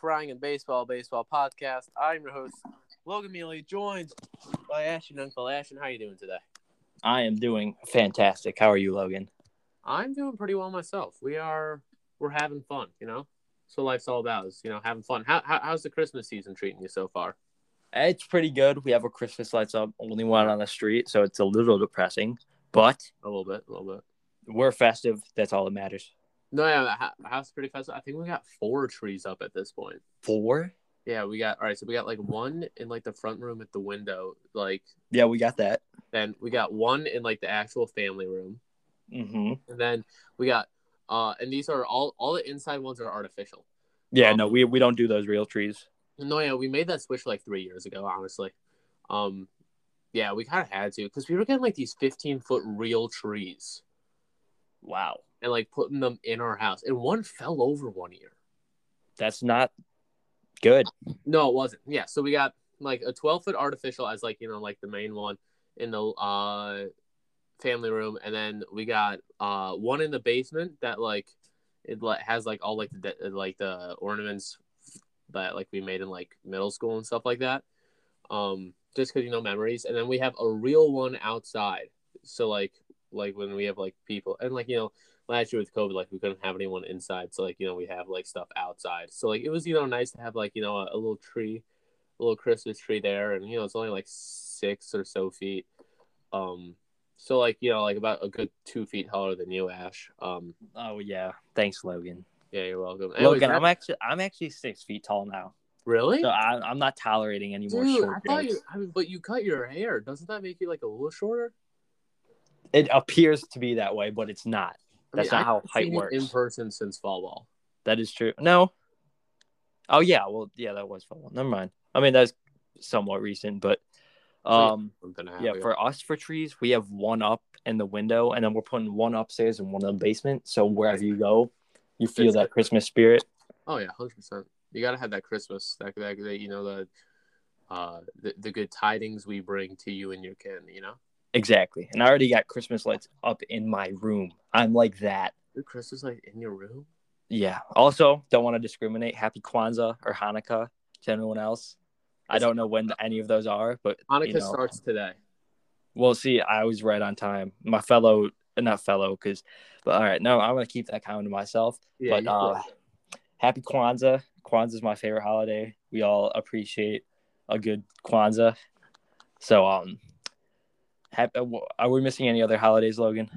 Crying in Baseball Baseball Podcast. I'm your host, Logan Mealy, joined by Ashton Uncle Ashton. How you doing today? I am doing fantastic. How are you, Logan? I'm doing pretty well myself. We are we're having fun, you know. So life's all about is you know having fun. How, how how's the Christmas season treating you so far? It's pretty good. We have our Christmas lights up, only one on the street, so it's a little depressing, but A little bit, a little bit. we're festive. That's all that matters. No, yeah, the hou- house is pretty festive. I think we got four trees up at this point. Four? Yeah, we got all right. So we got like one in like the front room at the window, like Yeah, we got that. then we got one in like the actual family room, mm-hmm. and then we got uh, and these are all all the inside ones are artificial. Yeah, Um, no, we we don't do those real trees. No, yeah, we made that switch like three years ago, honestly. Um, yeah, we kind of had to because we were getting like these fifteen foot real trees Wow, and like putting them in our house, and one fell over one year. that's not good. No, it wasn't. Yeah, so we got like a 12 foot artificial as like you know like the main one in the uh family room, and then we got uh one in the basement that like it like has like all like the de- like the ornaments that like we made in like middle school and stuff like that. Um, just because you know memories, and then we have a real one outside. So like like when we have like people and like you know last year with COVID, like we couldn't have anyone inside, so like you know we have like stuff outside. So like it was you know nice to have like you know a, a little tree, a little Christmas tree there, and you know it's only like six or so feet. Um, so like you know like about a good two feet taller than you, Ash. Um, Oh yeah, thanks, Logan. yeah, you're welcome. Anyways, Logan, I'm actually I'm actually six feet tall now, really. so I, I'm not tolerating any more Dude, short I you. I mean, but you cut your hair. Doesn't that make you like a little shorter? It appears to be that way, but it's not. I That's mean, not I how height works. in person since fall ball. That is true. No. Oh yeah, well yeah, that was fall ball. Never mind. I mean that's somewhat recent, but um yeah, for us for trees, we have one up in the window and then we're putting one upstairs and one in the basement. So wherever you go, you feel It's- that Christmas spirit. Oh yeah, hundred percent. You gotta have that Christmas, that, that, that you know the, uh, the the good tidings we bring to you and your kin. You know, Exactly. And I already got Christmas lights up in my room. I'm like that. Your Christmas light in your room. Yeah. Also, don't want to discriminate. Happy Kwanzaa or Hanukkah to anyone else. I don't know when any of those are, but Hanukkah you know. starts today. Well, see, I was right on time. My fellow, not fellow, because, but all right, no, I'm gonna keep that comment to myself. Yeah, but uh, happy Kwanzaa. Kwanzaa is my favorite holiday. We all appreciate a good Kwanzaa. So, um, are we missing any other holidays, Logan?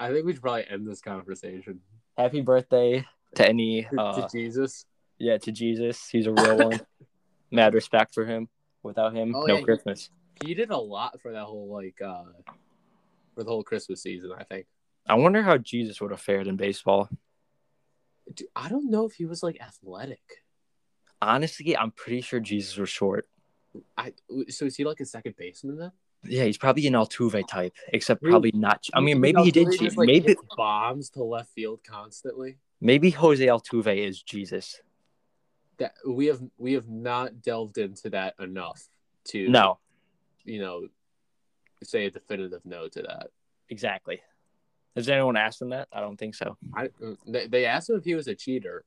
I think we should probably end this conversation. Happy birthday to any, To, uh, to Jesus. yeah, to Jesus. He's a real one. Mad respect for him. Without him, Oh, no yeah, he- Christmas. He did a lot for that whole like uh, for the whole Christmas season. I think. I wonder how Jesus would have fared in baseball. Dude, I don't know if he was like athletic. Honestly, I'm pretty sure Jesus was short. I so is he like a second baseman then? Yeah, he's probably an Altuve type, except probably not. I mean, maybe he did. Cheat. just, like, maybe bombs to left field constantly. maybe Jose Altuve is Jesus. That we have we have not delved into that enough to No, you know say a definitive no to that. exactly. Has anyone asked him that? I don't think so. I they, they asked him if he was a cheater,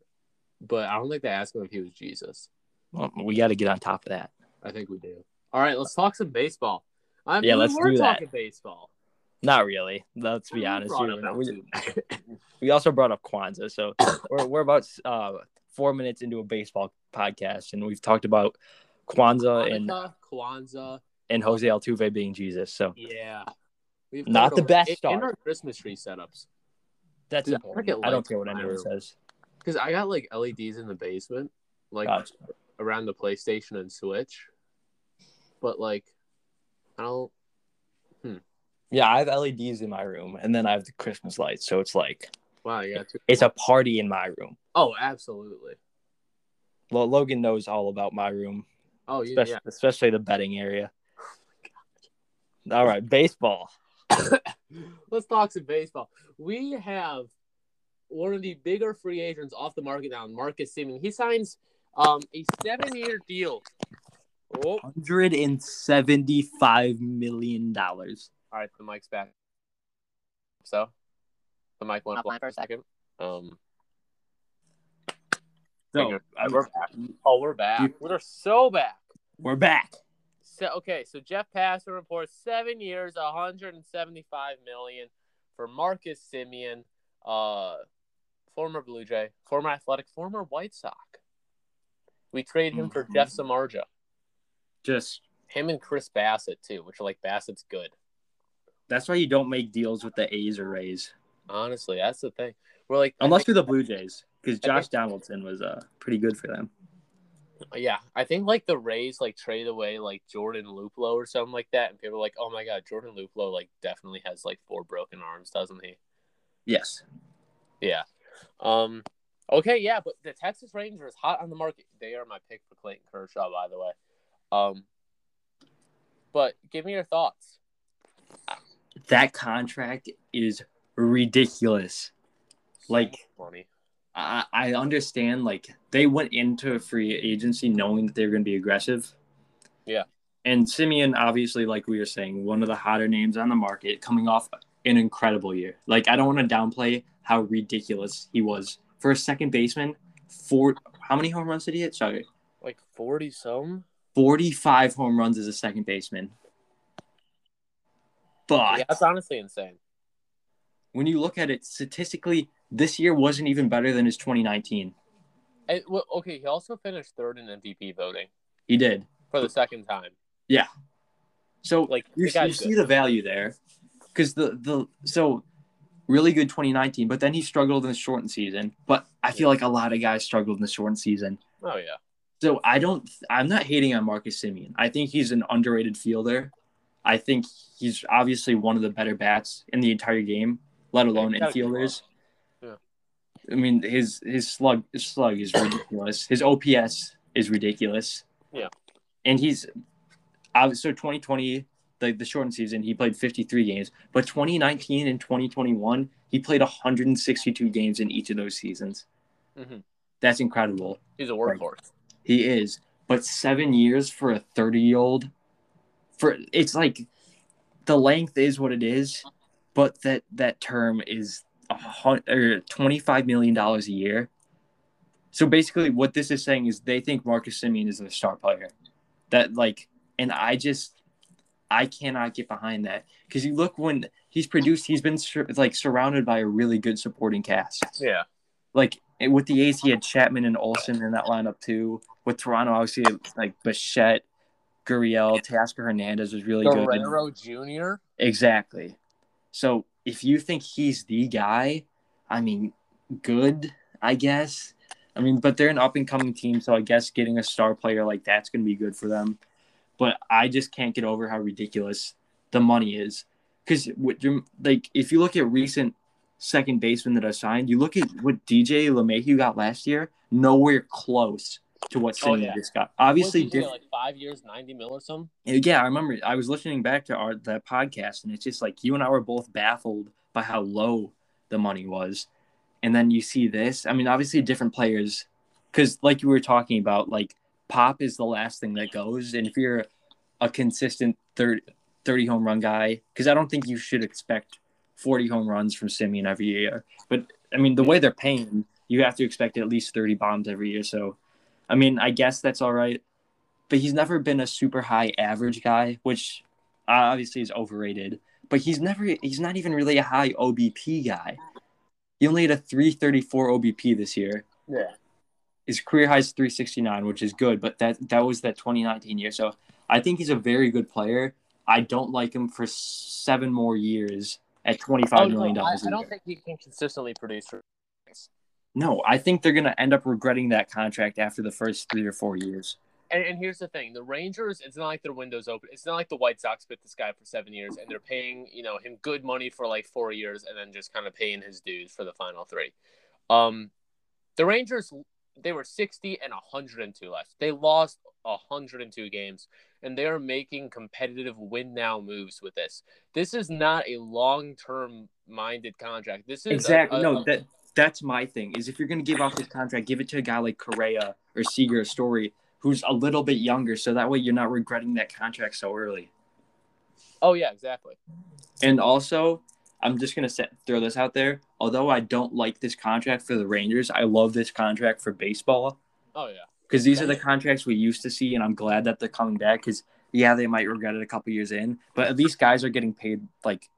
but I don't think they asked him if he was Jesus. Well, we got to get on top of that. I think we do. All right, let's talk some baseball. I mean, Yeah, we let's were do that. talking baseball. Not really. Let's be We honest. here. We, we also brought up Kwanzaa, so we're we're about uh, four minutes into a baseball podcast, and we've talked about Kwanzaa and Kwanzaa, and Jose Altuve being Jesus. So yeah. We've Not the best in- start. in our Christmas tree setups. that's Dude, I important. get I don't care what anyone says. Because I got like LEDs in the basement, like Gotcha. Around the PlayStation and Switch. But like, I don't. Hmm. Yeah, I have LEDs in my room, and then I have the Christmas lights. So it's like Wow, got it's a party in my room. Oh, absolutely. Well, Logan knows all about my room, Oh, you, especially, yeah. especially the betting area. Oh all right, baseball. Let's talk some baseball. We have one of the bigger free agents off the market now, Marcus Semien. He signs um, a seven-year deal. one hundred and seventy-five million dollars. All right, the mic's back. So, the mic went Offline blank for a second. Um, So, I'm- we're back. Oh, we're back. We're so back. We're back. So okay, so Jeff Passan reports seven years, 175 million for Marcus Semien, uh, former Blue Jay, former Athletic, former White Sox. We trade him for Mhm. Jeff Samardzija. Just Him and Chris Bassitt too, which are like Bassitt's good. that's why you don't make deals with the A's or Rays, Honestly, that's the thing. We're like, unless think- you're the Blue Jays, because Josh think- Donaldson was uh pretty good for them. yeah, I think like the Rays like trade away like Jordan Luplow or something like that, and people are like, oh my god, Jordan Luplow like definitely has like four broken arms, doesn't he? Yes. Yeah. Um. Okay. Yeah, but the Texas Rangers hot on the market. They are my pick for Clayton Kershaw, by the way. Um. But give me your thoughts. That contract is ridiculous. So Like- money. I, I understand like they went into a free agency knowing that they were going to be aggressive. Yeah. And Semien, obviously, like we were saying, one of the hotter names on the market, coming off an incredible year. Like I don't want to downplay how ridiculous he was for a second baseman. For how many home runs did he hit? Sorry, like forty some. forty-five home runs as a second baseman. But Yeah, that's honestly insane. when you look at it statistically, this year wasn't even better than his 2019. And, eh, well, okay, he also finished third in MVP voting He did. for the second time. Yeah. So Like, you, see the value there, because the the so really good 2019, but then he struggled in the shortened season. But I feel like a lot of guys struggled in the shortened season. Oh yeah. So I don't. I'm not hating on Marcus Semien. I think he's an underrated fielder. I think he's obviously one of the better bats in the entire game, let alone he's got a good infielders. Yeah. I mean, his his slug his slug is ridiculous. His OPS is ridiculous. Yeah. and he's uh, so 2020 the the shortened season he played 53 games, but 2019 and 2021 he played 162 games in each of those seasons. Mhm. That's incredible. He's a workhorse. He is, but seven years for a 30 year old, for it's like the length is what it is, but that that term is a or 25 million dollars a year. So basically, what this is saying is they think Marcus Semien is a star player. That like, and I just I cannot get behind that because you look when he's produced, he's been sur- like surrounded by a really good supporting cast Yeah. like with the A's, he had Chapman and Olson in that lineup too. With Toronto, obviously, like Bichette, Gurriel, Teoscar Hernandez was really good. Guerrero Jr. Exactly. So if you think he's the guy, I mean, good, I guess. I mean, but they're an up and coming team, so I guess getting a star player like that's going to be good for them. But I just can't get over how ridiculous the money is. Because, like, if you look at recent second basemen that I signed, you look at what DJ LeMahieu got last year, nowhere close to what Oh, Semien yeah. just got. Obviously, What did diff- like five years, ninety mil or something. yeah, I remember I was listening back to our that podcast, and it's just like you and I were both baffled by how low the money was, and then you see this. I mean, obviously different players, because like you were talking about, like pop is the last thing that goes, and if you're a consistent 30, 30 home run guy, because I don't think you should expect forty home runs from Semien every year, but I mean the way they're paying, you have to expect at least thirty bombs every year. So, I mean, I guess that's all right but he's never been a super high average guy, which obviously is overrated. But he's never he's not even really a high OBP guy. He only had a 334 OBP this year. Yeah. His career high is 369, which is good, but that that was that 2019 year. So I think he's a very good player. I don't like him for seven more years at 25 Oh, million no, I, dollars. I don't think he can consistently produce. For... No, I think they're gonna end up regretting that contract after the first three or four years. And, and here's the thing: the Rangers. It's not like their windows open. It's not like the White Sox bit this guy for seven years, and they're paying you know him good money for like four years, and then just kind of paying his dues for the final three. Um, the Rangers they were 60 and 102 left. They lost 102 games, and they are making competitive win now moves with this. This is not a long term minded contract. This is Exactly. a- no, that that's my thing. Is if you're going to give off this contract, give it to a guy like Correa or Seager or Story, who's a little bit younger, so that way you're not regretting that contract so early. oh yeah, exactly. And also, I'm just going to set throw this out there. Although I don't like this contract for the Rangers, I love this contract for baseball Oh yeah. because these are the contracts we used to see, and I'm glad that they're coming back. Because yeah, they might regret it a couple years in, but at least guys are getting paid. Like,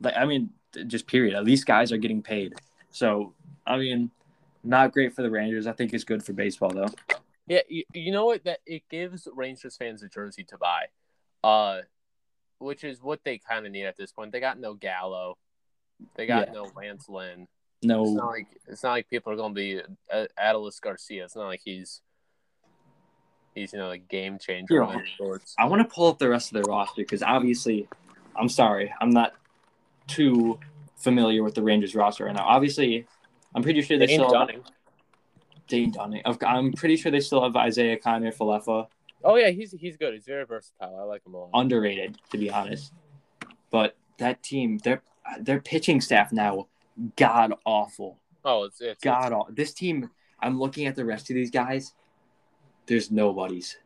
like I mean, just period. At least guys are getting paid. So I mean, not great for the Rangers. I think it's good for baseball though. Yeah, you, you know what? That it gives Rangers fans a jersey to buy, uh, which is what they kind of need at this point. They got no Gallo, they got Yeah. no Lance Lynn. No, It's No, not like it's not like people are going to be uh, Adolis Garcia. It's not like he's he's you know a game changer Yeah. I want to pull up the rest of their roster because obviously, I'm sorry, I'm not too familiar with the Rangers roster right now. Obviously, I'm pretty sure they Dane still have Dunning. Dane Dunning. I'm pretty sure they still have Isiah Kiner-Falefa. Oh yeah, he's he's good. He's very versatile. I like him a lot. Underrated, to be honest. But that team, their their pitching staff now, god awful. Oh, it's it's, God awful. This team, I'm looking at the rest of these guys. There's nobodies.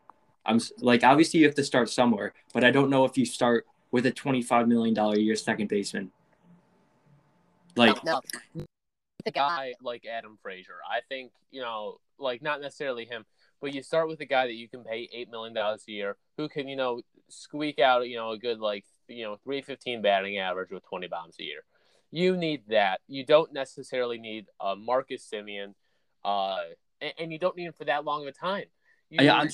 I'm like, obviously you have to start somewhere, but I don't know if you start with a 25 million dollar year second baseman. Like, no. The guy like Adam Frazier. I think you know, like not necessarily him, but you start with a guy that you can pay eight million dollars a year, who can you know squeak out you know a good like you know three fifteen batting average with twenty bombs a year. You need that. You don't necessarily need uh, Marcus Semien, uh, and, and you don't need him for that long of a time. You, yeah, I'm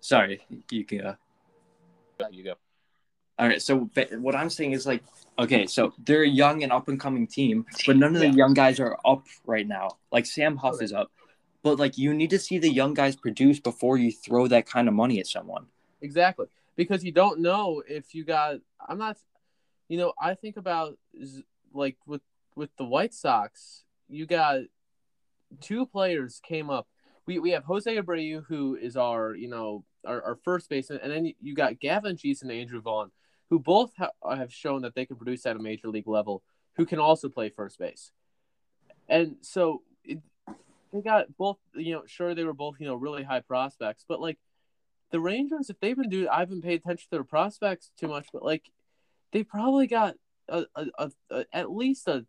sorry, you can. Uh, you go. all right, so what I'm saying is like, okay, so they're a young and up and coming team, but none of the Yeah. young guys are up right now. Like Sam Huff is up, but like you need to see the young guys produce before you throw that kind of money at someone. Exactly. Because you don't know if you got I'm not you know, I think about like with with the White Sox, you got two players came up. We we have Jose Abreu who is our, you know, our, our first baseman and then you got Gavin Sheets and Andrew Vaughn who both ha- have shown that they can produce at a major league level who can also play first base. And so it, they got both, you know, sure they were both, you know, really high prospects, but like the Rangers, if they've been doing, I haven't paid attention to their prospects too much, but like they probably got a, a, a, a at least a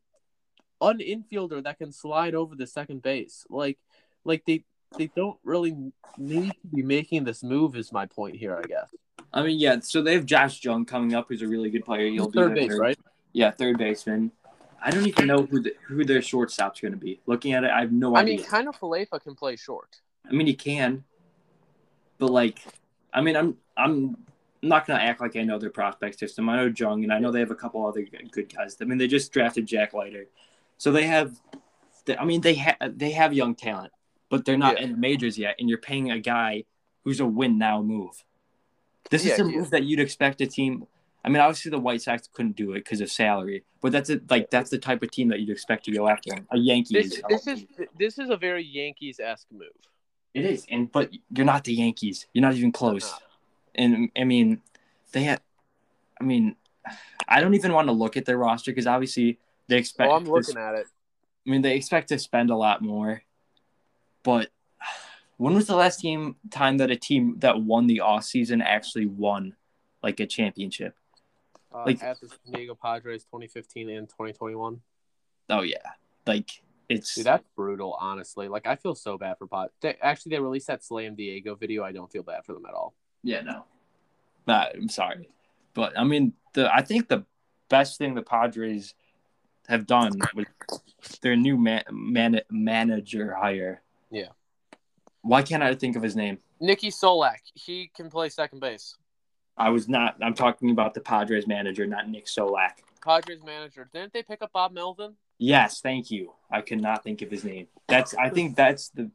an infielder that can slide over the second base. Like like they they don't really need to be making this move. Is my point here? I guess I mean, yeah. So they have Josh Jung coming up, who's a really good player. He'll be third their base, right? Yeah, third baseman. I don't even know who the, who their shortstop's going to be. Looking at it, I have no I idea. I mean, kind of Falefa can play short. I mean, he can, but like, I mean, I'm I'm not gonna act like I know their prospect system. I know Jung, and I know they have a couple other good guys. I mean, they just drafted Jack Leiter, so they have. I mean, they have they have young talent, but they're not Yeah. in the majors yet. And you're paying a guy who's a win now move. This is Yeah, a yeah. move that you'd expect a team. I mean, obviously the White Sox couldn't do it because of salary, but that's it. Like that's the type of team that you'd expect to go after. A Yankees. This this is this is a very Yankees esque move. It is, and but you're not the Yankees. You're not even close. And I mean, they had. I mean, I don't even want to look at their roster because obviously they expect. Oh, I'm to- looking at it. I mean, they expect to spend a lot more, but when was the last team time that a team that won the off season actually won like a championship? Uh, Like- at the San Diego Padres 2015 and 2021. Oh yeah, like it's Dude, that's brutal, honestly. Like, I feel so bad for Pod. They, actually, they released that Slam Diego video. I don't feel bad for them at all. Yeah, no. Nah, I'm sorry. But I mean the I think the best thing the Padres have done with their new man, man manager hire. Yeah. Why can't I think of his name? Nicky Solak, he can play second base. I was not I'm talking about the Padres manager, not Nick Solak. Padres manager. Didn't they pick up Bob Melvin? Yes, thank you. I could not think of his name. That's I think that's the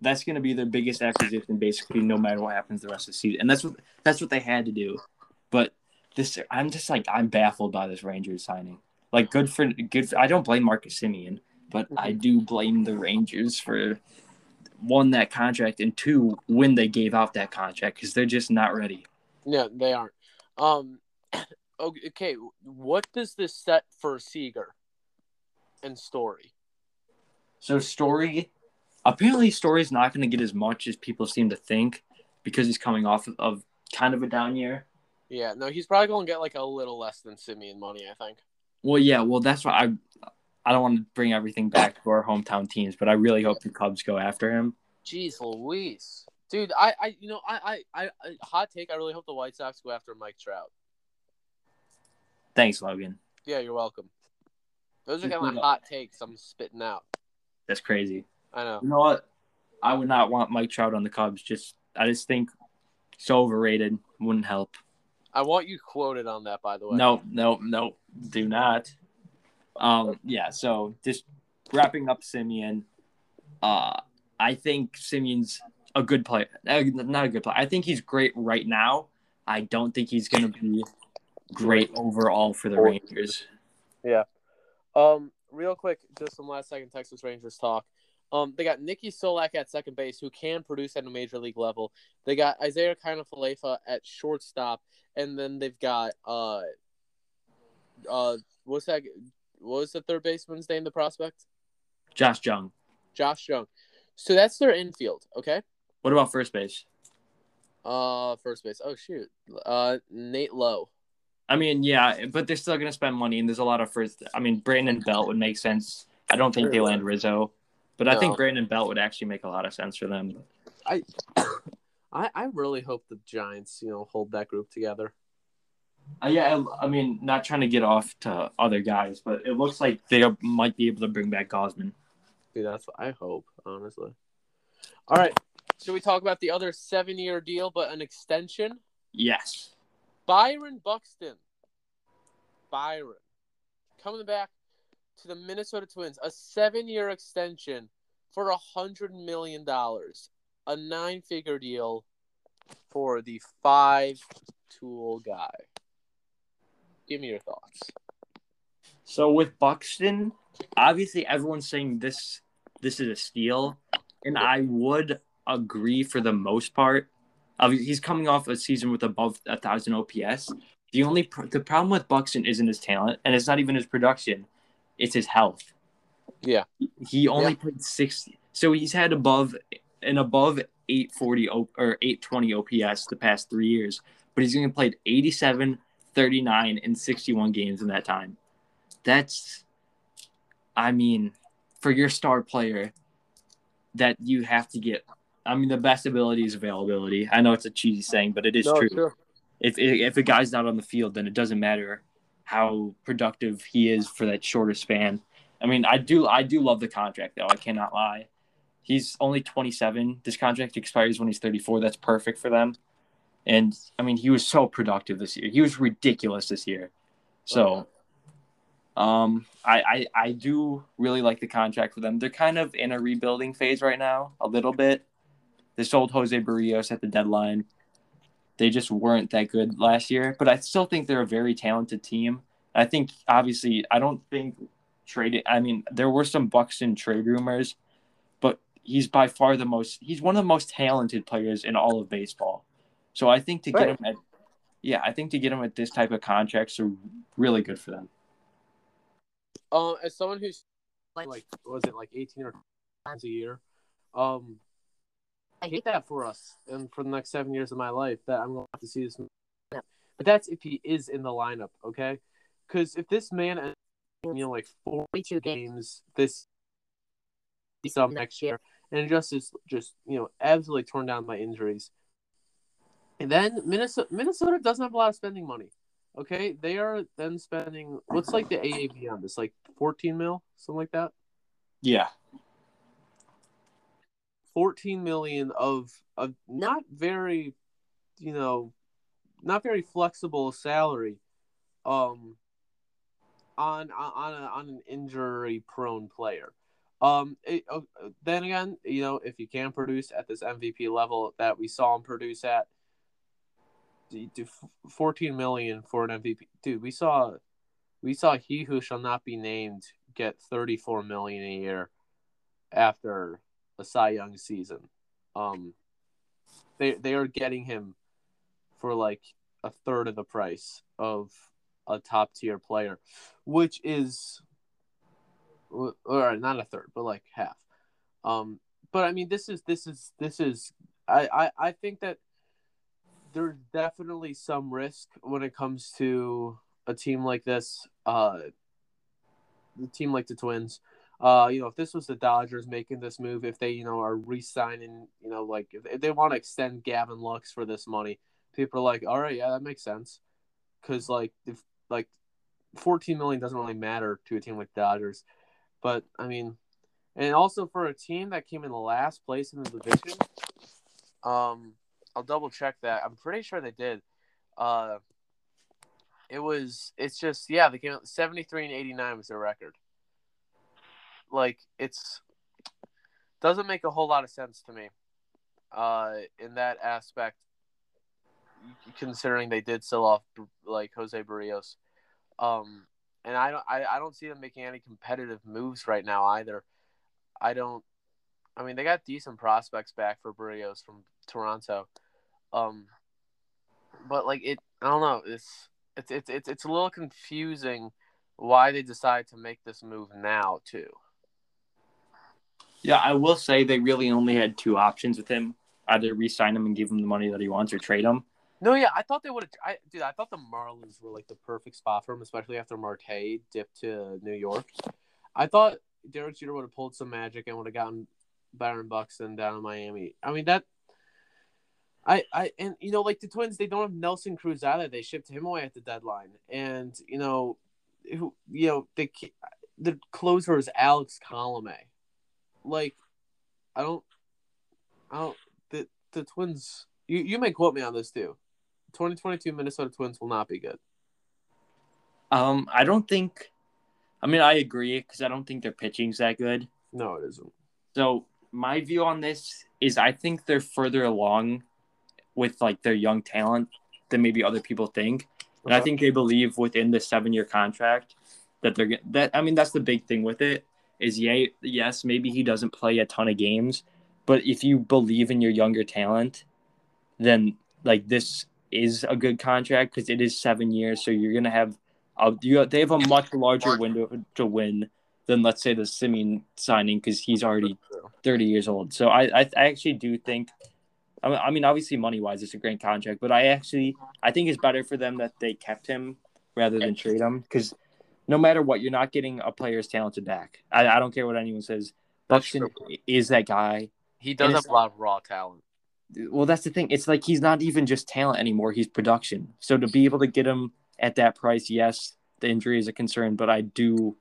that's going to be their biggest acquisition basically no matter what happens the rest of the season. And that's what that's what they had to do. But this I'm just like I'm baffled by this Rangers signing. Like good for good for, I don't blame Marcus Semien, but I do blame the Rangers for one that contract and two when they gave out that contract cuz they're just not ready. No, they aren't. Um, okay, what does this set for Seager and Story? So Story, apparently Story's not going to get as much as people seem to think because he's coming off of, of kind of a down year. Yeah, no, he's probably going to get like a little less than Semien money, I think. Well, yeah, well that's why I I don't want to bring everything back to our hometown teams, but I really hope the Cubs go after him. Jeez Louise. Dude, I, I you know, I, I, I, hot take. I really hope the White Sox go after Mike Trout. Thanks, Logan. Yeah, you're welcome. Those are kind of my hot takes I'm spitting out. That's crazy. I know. You know what? I would not want Mike Trout on the Cubs. Just I just think so overrated. Wouldn't help. I want you quoted on that, by the way. No, no, no, do not. Um, yeah. So just wrapping up Semien. Uh, I think Semien's a good player. Uh, not a good player. I think he's great right now. I don't think he's going to be great overall for the Rangers. Yeah. Um, real quick, just some last second Texas Rangers talk. Um, they got Nicky Solak at second base, who can produce at a major league level. They got Isiah Kiner-Falefa at shortstop, and then they've got uh, uh, what's that? What was the third baseman's name? The prospect, Josh Jung. Josh Jung. So that's their infield. Okay. What about first base? Uh, first base. Oh shoot. Uh, Nate Lowe. I mean, yeah, but they're still going to spend money, and there's a lot of first. I mean, Brandon Belt would make sense. I don't think they land Rizzo, but no. I think Brandon Belt would actually make a lot of sense for them. I, I, I really hope the Giants, you know, hold that group together. Uh, yeah, I, I, mean, not trying to get off to other guys, but it looks like they might be able to bring back Gausman. Dude, that's what I hope, honestly. All right, should we talk about the other seven-year deal, but an extension? Yes. Byron Buxton. Byron. Coming back to the Minnesota Twins. A seven year extension for a $100 million. A nine figure deal for the five tool guy. Give me your thoughts. So with Buxton, obviously everyone's saying this this is a steal, and I would agree for the most part. He's coming off a season with above a thousand OPS. The only pr- the problem with Buxton isn't his talent, and it's not even his production; it's his health. Yeah, he only yeah. played sixty, so he's had above an above eight forty or eight twenty OPS the past three years, but he's only played 87, 39, and sixty one games in that time. That's, I mean, for your star player, that you have to get I mean, the best ability is availability. I know it's a cheesy saying, but it is no, true. Sure. If if a guy's not on the field, then it doesn't matter how productive he is for that shorter span. I mean, I do I do love the contract though. I cannot lie. He's only 27. This contract expires when he's 34. That's perfect for them. And I mean, he was so productive this year. He was ridiculous this year. So, um, I, I I do really like the contract for them. They're kind of in a rebuilding phase right now, a little bit. They sold Jose Berrios at the deadline. They just weren't that good last year, but I still think they're a very talented team. I think obviously I don't think traded. I mean, there were some Buxton trade rumors, but he's by far the most. He's one of the most talented players in all of baseball. So I think to right. get him at, yeah, I think to get him at this type of contracts are really good for them. Uh, as someone who's like, like was it like eighteen or times a year, um, I hate that for us and for the next seven years of my life that I'm going to have to see this. But that's if he is in the lineup, okay? Because if this man, you know, like 42 games this some next year, and just is just you know absolutely torn down by injuries, and then Minnesota Minnesota doesn't have a lot of spending money. Okay, they are then spending what's like the AAV on this, like 14 mil, something like that. Yeah, 14 million of of not very you know not very flexible salary um on on a, on an injury prone player. Um it, uh, then again you know if you can produce at this MVP level that we saw him produce at do 14 million for an MVP dude we saw we saw he who shall not be named get 34 million a year after a Cy Young season. Um, they they are getting him for like a third of the price of a top tier player, which is or not a third, but like half. Um, but I mean, this is this is this is I I, I think that there's definitely some risk when it comes to a team like this, uh, a team like the Twins. Uh, you know, if this was the Dodgers making this move, if they, you know, are re-signing, you know, like if, they want to extend Gavin Lux for this money, people are like, all right, yeah, that makes sense, because like if like 14 million doesn't really matter to a team like Dodgers, but I mean, and also for a team that came in the last place in the division, um, I'll double check that. I'm pretty sure they did. Uh, it was. It's just yeah. They came out 73 and 89 was their record. Like it's doesn't make a whole lot of sense to me. Uh, in that aspect, considering they did sell off like Jose Berrios, um, and I don't I, I don't see them making any competitive moves right now either. I don't. I mean, they got decent prospects back for Berrios from Toronto, um, but like it, I don't know. It's it's it's it's it's a little confusing why they decide to make this move now too. Yeah, I will say they really only had two options with him: either re-sign him and give him the money that he wants, or trade him. No, yeah, I thought they would. I dude, I thought the Marlins were like the perfect spot for him, especially after Marte dipped to New York. I thought Derek Jeter would have pulled some magic and would have gotten Byron Buxton down in Miami. I mean that. I, I and you know like the Twins they don't have Nelson Cruz either they shipped him away at the deadline and you know who you know the the closer is Alex Colome like I don't I don't the the Twins you you may quote me on this too 2022 Minnesota Twins will not be good. Um, I don't think. I mean, I agree because I don't think their pitching's that good. No, it isn't. So my view on this is, I think they're further along with like their young talent than maybe other people think, and I think they believe within the seven-year contract that they're that. I mean, that's the big thing with it is yeah, yes, maybe he doesn't play a ton of games, but if you believe in your younger talent, then like this is a good contract because it is seven years. So you're gonna have, you they have a much larger window to win than let's say the Semien signing because he's already 30 years old. So I, I, I actually do think. I mean, obviously, money wise, it's a great contract, but I actually I think it's better for them that they kept him rather than trade him because no matter what, you're not getting a player's talented back. I, I don't care what anyone says. Buxton is that guy. He does have a lot of raw talent well, that's the thing. It's like he's not even just talent anymore. He's production. So to be able to get him at that price, yes, the injury is a concern, but I do,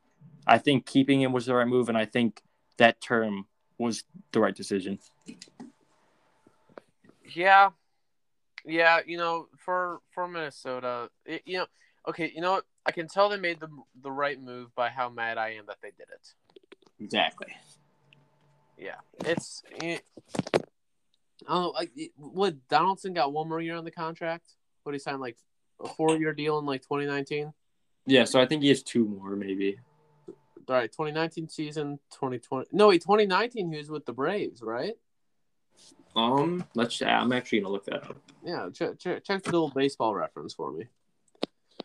I think keeping him was the right move, and I think that term was the right decision. Yeah, yeah. You know, for for Minnesota, it, you know, okay, you know what? I can tell they made the the right move by how mad I am that they did it. Exactly. Yeah, it's. It, Oh, like what? Donaldson got one more year on the contract. What he signed like a four-year deal in like 2019. Yeah, so I think he has two more, maybe. All right, 2019 season, 2020. No, wait, 2019 he was with the Braves, right? Um, let's. I'm actually gonna look that up. Yeah, check check, check the little baseball reference for me.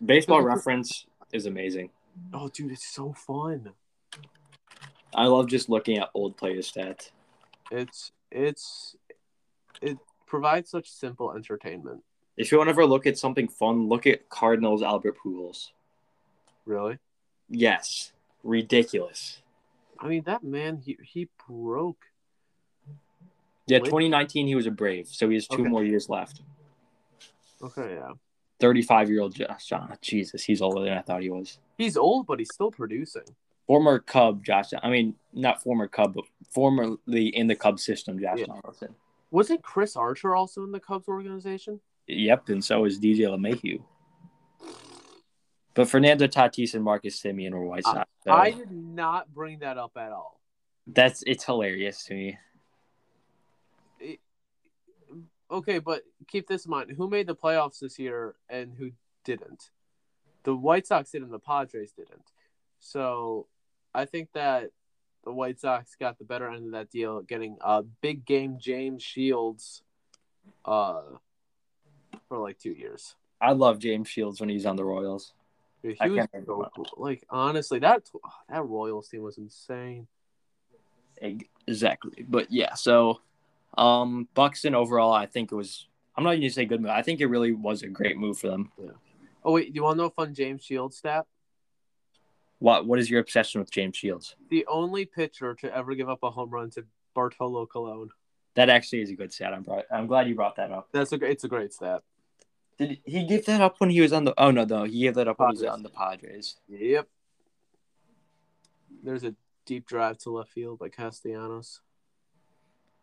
Baseball reference is amazing. Oh, dude, it's so fun. I love just looking at old player stats. It's it's it provides such simple entertainment. If you want to ever look at something fun, look at Cardinals Albert Pujols. Really? Yes. Ridiculous. I mean, that man, he he broke. Yeah, 2019 he was a Brave, so he has two okay. more years left. Okay, yeah. 35 year old Josh John. Jesus, he's older than I thought he was. He's old, but he's still producing. Former Cub Josh. I mean, not former Cub, but formerly in the Cub system, Josh yeah. Donaldson. Wasn't Chris Archer also in the Cubs organization? Yep, and so is DJ LeMahieu. But Fernando Tatis and Marcus Semien were White Sox. So I did not bring that up at all. That's it's hilarious to me. It, okay, but keep this in mind: who made the playoffs this year and who didn't? The White Sox did, and the Padres didn't. So, I think that the White Sox got the better end of that deal, getting a big game James Shields uh, for like two years. I love James Shields when he's on the Royals. Dude, he was so cool. Like honestly, that that Royals team was insane. Exactly, but yeah. So, um, Buxton overall, I think it was. I'm not even gonna say good move. I think it really was a great move for them. Yeah. Oh wait, do you want to know a fun James Shields stat? What What is your obsession with James Shields? The only pitcher to ever give up a home run to Bartolo Colon. That actually is a good stat. I'm brought, I'm glad you brought that up. That's a it's a great stat. Did he give that up when he was on the? Oh no, no, he gave that up when he was on the Padres. Yep. There's a deep drive to left field by Castellanos.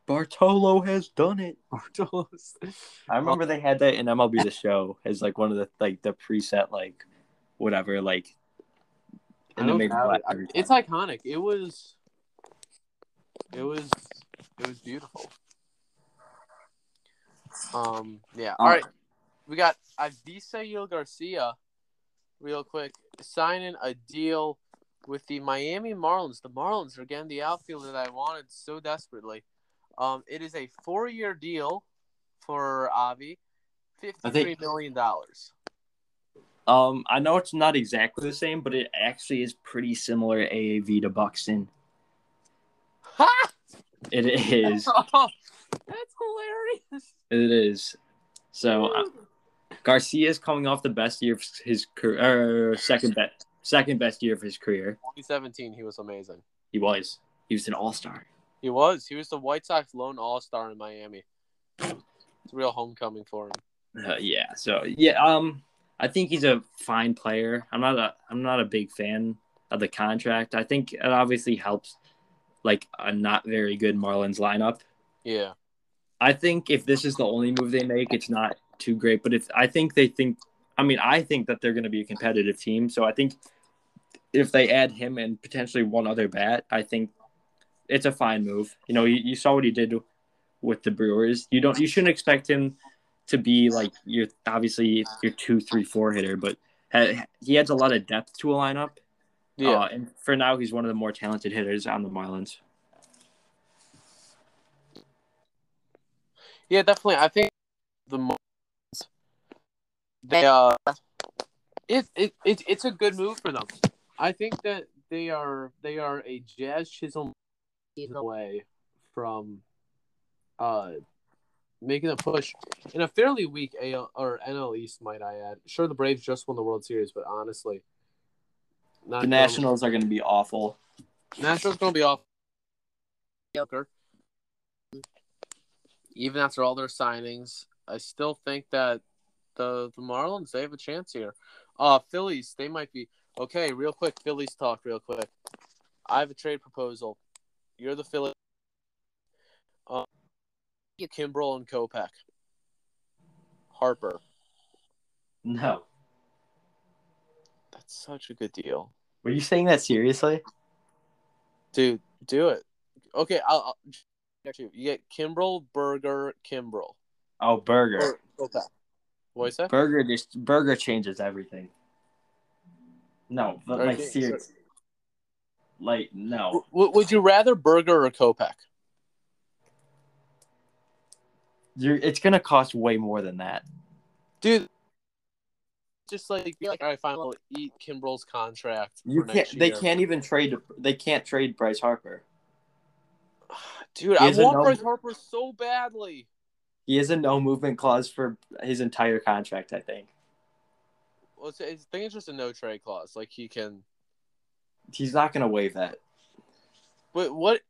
Bartolo has done it. Bartolo's. I remember they had that in MLB The Show as like one of the like the preset like whatever like. And it made me have laugh it. It's iconic. It was. It was. It was beautiful. Um. Yeah. All Uh, right. We got Avisail Garcia, real quick, signing a deal with the Miami Marlins. The Marlins are getting the outfielder that I wanted so desperately. Um, it is a four-year deal for Avi, fifty-three million dollars. Um, I know it's not exactly the same, but it actually is pretty similar AAV to Buxton. Ha! It is. Oh, that's hilarious. It is. So uh, Garcia is coming off the best year of his career, or second best, second best year of his career. 2017, he was amazing. He was. He was an all star. He was. He was the White Sox lone All Star in Miami. It's a real homecoming for him. Uh, yeah. So yeah. Um, I think he's a fine player. I'm not a. I'm not a big fan of the contract. I think it obviously helps, like a not very good Marlins lineup. Yeah. I think if this is the only move they make, it's not too great. But if I think they think, I mean, I think that they're going to be a competitive team. So I think if they add him and potentially one other bat, I think it's a fine move. You know, you, you saw what he did with the Brewers. You don't, you shouldn't expect him to be like your obviously your two, three, four hitter, but ha- he adds a lot of depth to a lineup. Yeah. Uh, and for now, he's one of the more talented hitters on the Marlins. Yeah, definitely. I think the Marlins, they uh, it, it it it's a good move for them. I think that they are they are a Jazz Chisholm away from uh making a push in a fairly weak AL or NL East, might I add. Sure, the Braves just won the World Series, but honestly, not The Nationals are going to be awful. Nationals gonna be awful. Joker. Even after all their signings, I still think that the the Marlins they have a chance here. Uh Phillies they might be okay. Real quick, Phillies talk real quick. I have a trade proposal. You're the Phillies. Um, Kimbrel and Kopech. Harper. No. That's such a good deal, Were you saying that seriously? dude. Do it. Okay, I'll. I'll get you. You get Kimbrel, Burger, Kimbrel. Oh, Burger. Or Kopech. What is that? Burger just Burger changes everything. No, but like Okay, serious. Like no. W- would you rather Burger or Kopech? You're, it's gonna cost way more than that. Dude, just like be like, all right, fine, we'll eat Kimbrel's contract. You for can't. next They year. can't even trade. They can't trade Bryce Harper. Dude, I want no- Bryce Harper so badly. He has a no movement clause for his entire contract. I think Well, it's, it's, I think it's just a no trade clause. Like he can. He's not gonna waive that. But what?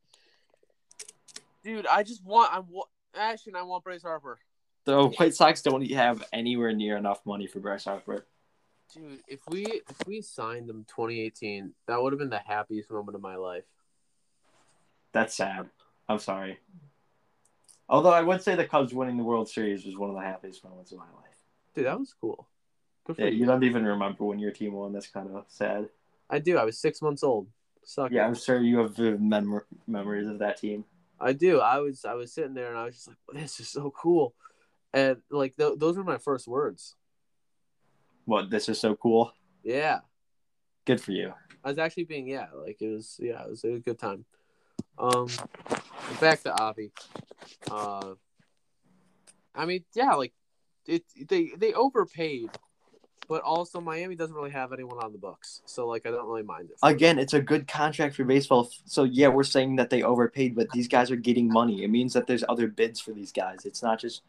Dude, I just want. I want. Actually, I want Bryce Harper. The White Sox don't have anywhere near enough money for Bryce Harper. Dude, if we if we signed him 2018, that would have been the happiest moment of my life. That's sad. I'm sorry. Although I would say the Cubs winning the World Series was one of the happiest moments of my life. Dude, that was cool. Yeah, you. you don't even remember when your team won. That's kind of sad. I do. I was six months old. Suck Yeah, it. I'm sure you have vivid mem- memories of that team. I do. I was I was sitting there and I was just like, this is so cool, and like th- those were my first words. What? This is so cool. Yeah, Good for you. I was actually being yeah, like it was yeah, it was a good time. Um, back to Avi. Uh, I mean yeah, like it they they overpaid, but also Miami doesn't really have anyone on the books, so like I don't really mind it. Again, it's a good contract for baseball. So yeah, we're saying that they overpaid, but these guys are getting money. It means that there's other bids for these guys. It's not just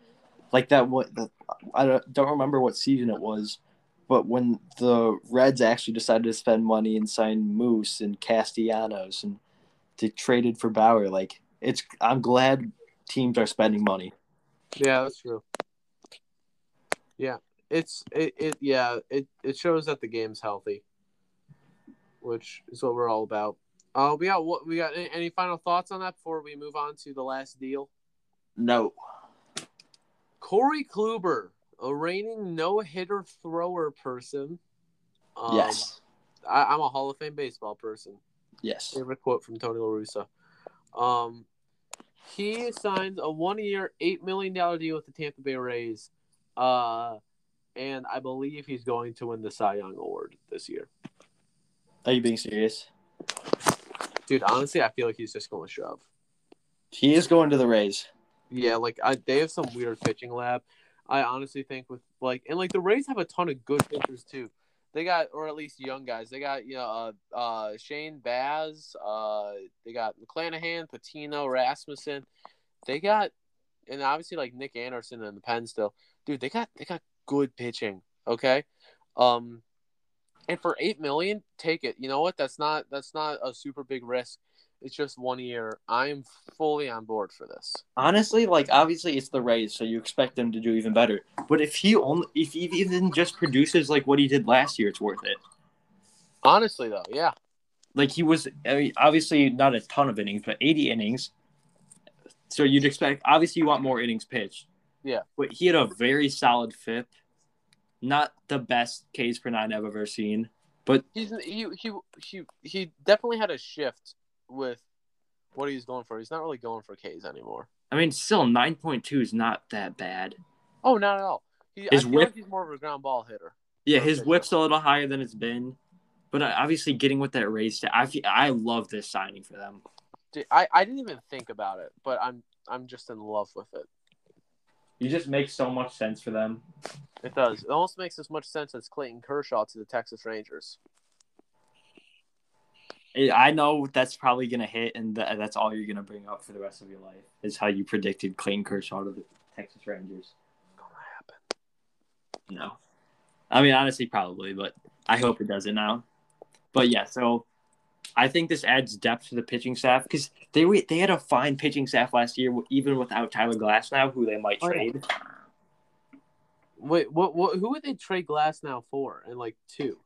like that. What the, I don't, don't remember what season it was, But when the Reds actually decided to spend money and sign Moose and Castellanos and they traded for Bauer, like it's I'm glad teams are spending money. Yeah, that's true. Yeah, it's it, it yeah it it shows that the game's healthy, which is what we're all about. Uh, we got what we got. Any, any final thoughts on that before we move on to the last deal? No. Corey Kluber, a reigning no hitter thrower person. Um, yes. I, I'm a Hall of Fame baseball person. Yes. Favorite quote from Tony La Russa. Um, he signs a one-year, eight million dollar deal with the Tampa Bay Rays, uh, and I believe he's going to win the Cy Young Award this year. Are you being serious? Dude, honestly, I feel like he's just going to shove. He is going to the Rays. Yeah, like I, they have some weird pitching lab. I honestly think with like and like the Rays have a ton of good pitchers too. They got or at least young guys. They got you know uh, uh Shane Baz. Uh, they got McClanahan, Patino, Rasmussen. They got and obviously like Nick Anderson in the pen still. Dude, they got they got good pitching. Okay, um, and for eight million, take it. You know what? That's not that's not a super big risk. It's just one year. I'm fully on board for this. Honestly, like obviously it's the Rays, so you expect them to do even better. But if he only if he even just produces like what he did last year, it's worth it. Honestly, though, yeah. Like he was I mean, obviously not a ton of innings, but 80 innings. So you'd expect obviously you want more innings pitched. Yeah. But he had a very solid FIP. Not the best Ks per nine I've ever seen, but He's he he he he definitely had a shift with what he's going for. He's not really going for K's anymore. I mean, still 9.2 is not that bad. Oh, not at all. He, His whip- like he's more of a ground ball hitter. Yeah, his whip's a little higher than it's been, but obviously getting with that Rays, I I love this signing for them. Dude, I, I didn't even think about it, but I'm I'm just in love with it. He just makes so much sense for them. It does. It almost makes as much sense as Clayton Kershaw to the Texas Rangers. I- I know that's probably gonna hit, and that's all you're gonna bring up for the rest of your life is how you predicted Clayton Kershaw to the Texas Rangers. Gonna happen. No, I mean honestly, probably, but I hope it doesn't now. But yeah, so I think this adds depth to the pitching staff because they were, they had a fine pitching staff last year, even without Tyler Glasnow, who they might Oh, trade. Wait, what what who would they trade Glasnow for? And like two.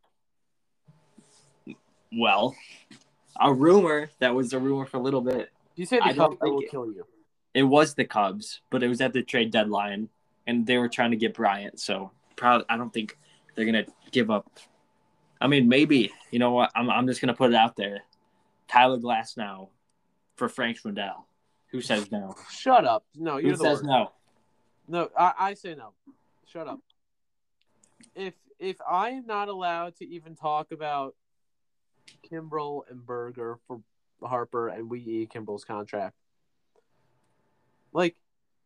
Well, a rumor that was a rumor for a little bit. You say the I Cubs will it- kill you. It was the Cubs, but it was at the trade deadline, and they were trying to get Bryant. So probably, I don't think they're gonna give up. I mean, maybe you know what? I'm I'm just gonna put it out there. Tyler Glasnow for Frank Schwindel. Who says no? Shut up. No, you're the says no? No, I, I say no. Shut up. If if I am not allowed to even talk about Kimbrel and Burger for Harper and we e Kimbrel's contract, like,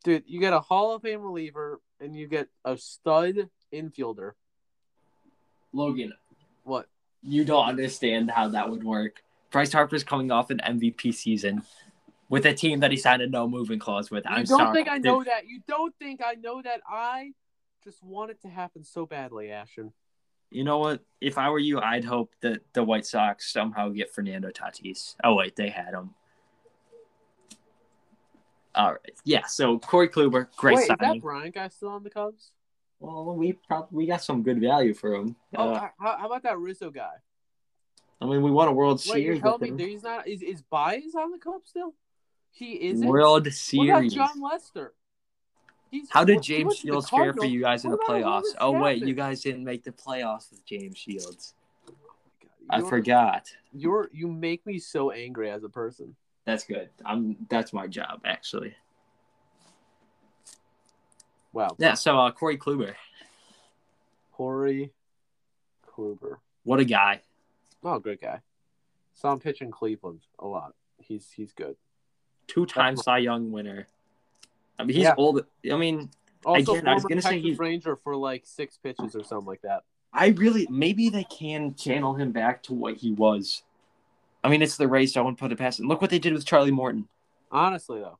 dude, you get a Hall of Fame reliever and you get a stud infielder. Logan, What? you don't understand how that would work. Bryce Harper's coming off an MVP season with a team that he signed a no moving clause with. You I'm don't sorry. think I know that? You don't think I know that? I just want it to happen so badly, Ashton. You know what? If I were you, I'd hope that the White Sox somehow get Fernando Tatis. Oh wait, they had him. All right, yeah. So Corey Kluber, great Wait, is that signing. Bryant guy still on the Cubs? Well, we probably we got some good value for him. Oh, Uh, how, how about that Rizzo guy? I mean, we won a World Wait, you're Series. telling with me he's not? Is is Baez on the Cubs still? He isn't. World what Series. about Jon Lester? He's, How did James went to the Shields fare for you guys in the playoffs? Oh wait, you guys didn't make the playoffs with James Shields. I you're- forgot. You're you make me so angry as a person. That's good. I'm. That's my job actually. Wow, Yeah. So uh, Corey Kluber, Corey Kluber. what a guy. Oh, great guy. Saw him pitch in Cleveland a lot. He's he's good. Two-time Cy Young winner. I mean, he's Yeah. old. I mean, Also, Again, I was gonna say he's- Ranger for like six pitches or something like that. I really maybe they can channel him back to what he was. I mean, it's the Rays. So I wouldn't put it past him. Look what they did with Charlie Morton. Honestly, though,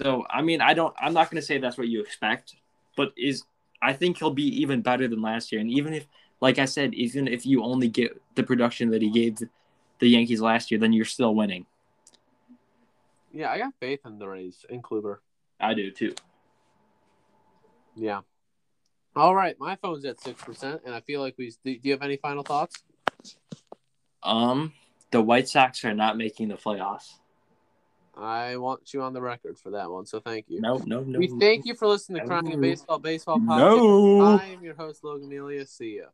So I mean, I don't. I'm not going to say that's what you expect, but is I think he'll be even better than last year. And even if like I said, even if you only get the production that he gave the Yankees last year, then you're still winning. Yeah, I got faith in the Rays and Kluber. I do too. Yeah. All right, my phone's at six percent, and I feel like we. Do you have any final thoughts? Um, the White Sox are not making the playoffs. I want you on the record for that one, so thank you. No, no, no. We thank you for listening to Crying in No. Baseball Baseball Podcast. No. I am your host Logan Melia. See ya.